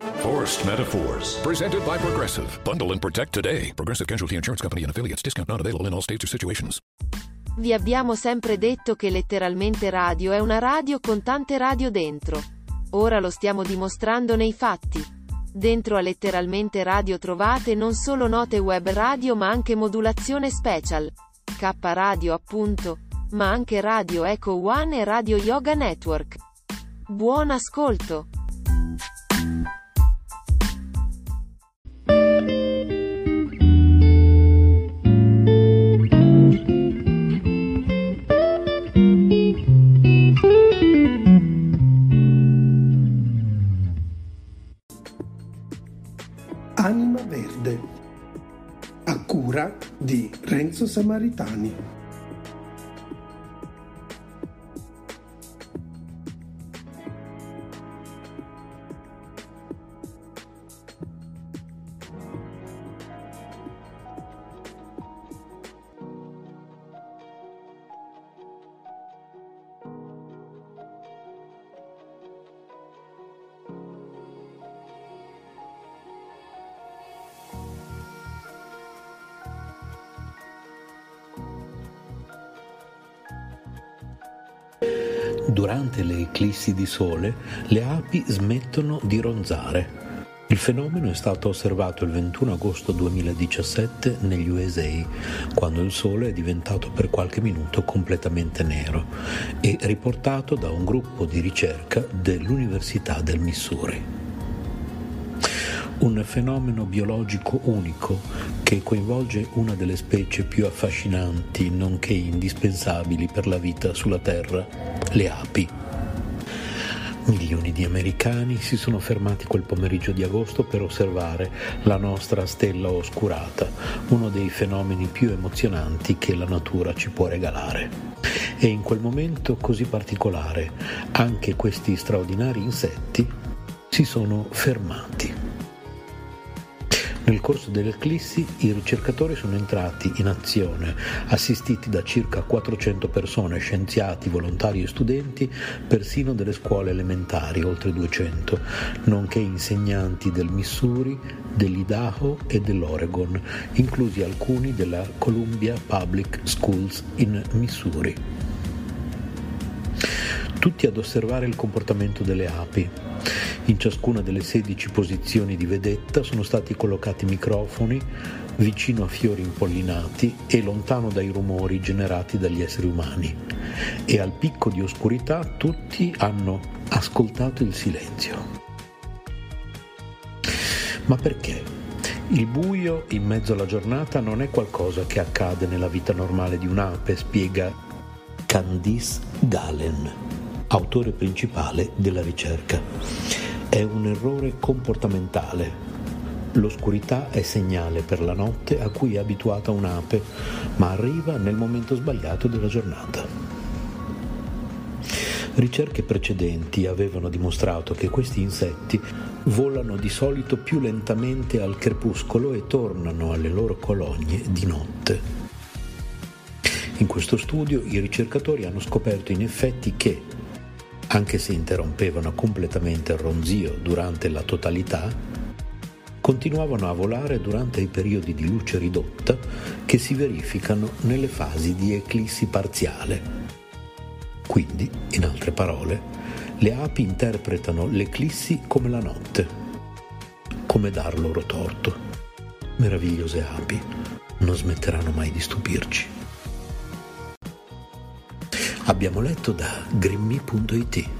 Forced Metaphors, presented by Progressive. Bundle and protect today. Progressive Casualty Insurance Company and affiliates. Discount not available in all states or situations. Vi abbiamo sempre detto che letteralmente radio è una radio con tante radio dentro. Ora lo stiamo dimostrando nei fatti. Dentro a letteralmente radio trovate non solo note web radio ma anche modulazione special. K radio appunto. Ma anche Radio Echo One e Radio Yoga Network. Buon ascolto! Anima Verde, a cura di Renzo Samaritani. Durante le eclissi di sole le api smettono di ronzare. Il fenomeno è stato osservato il 21 agosto 2017 negli USA, quando il sole è diventato per qualche minuto completamente nero, e riportato da un gruppo di ricerca dell'Università del Missouri un fenomeno biologico unico che coinvolge una delle specie più affascinanti nonché indispensabili per la vita sulla Terra, le api. Milioni di americani si sono fermati quel pomeriggio di agosto per osservare la nostra stella oscurata, uno dei fenomeni più emozionanti che la natura ci può regalare. E in quel momento così particolare anche questi straordinari insetti si sono fermati. Nel corso dell'eclissi i ricercatori sono entrati in azione, assistiti da circa 400 persone, scienziati, volontari e studenti, persino delle scuole elementari, oltre 200, nonché insegnanti del Missouri, dell'Idaho e dell'Oregon, inclusi alcuni della Columbia Public Schools in Missouri. Tutti ad osservare il comportamento delle api. In ciascuna delle 16 posizioni di vedetta sono stati collocati microfoni vicino a fiori impollinati e lontano dai rumori generati dagli esseri umani. E al picco di oscurità tutti hanno ascoltato il silenzio. Ma perché? Il buio in mezzo alla giornata non è qualcosa che accade nella vita normale di un'ape, spiega Candice Galen, autore principale della ricerca. È un errore comportamentale. L'oscurità è segnale per la notte a cui è abituata un'ape, ma arriva nel momento sbagliato della giornata. Ricerche precedenti avevano dimostrato che questi insetti volano di solito più lentamente al crepuscolo e tornano alle loro colonie di notte. In questo studio i ricercatori hanno scoperto in effetti che, anche se interrompevano completamente il ronzio durante la totalità, continuavano a volare durante i periodi di luce ridotta che si verificano nelle fasi di eclissi parziale. Quindi, in altre parole, le api interpretano l'eclissi come la notte. Come dar loro torto. Meravigliose api, non smetteranno mai di stupirci. Abbiamo letto da grimmy.it.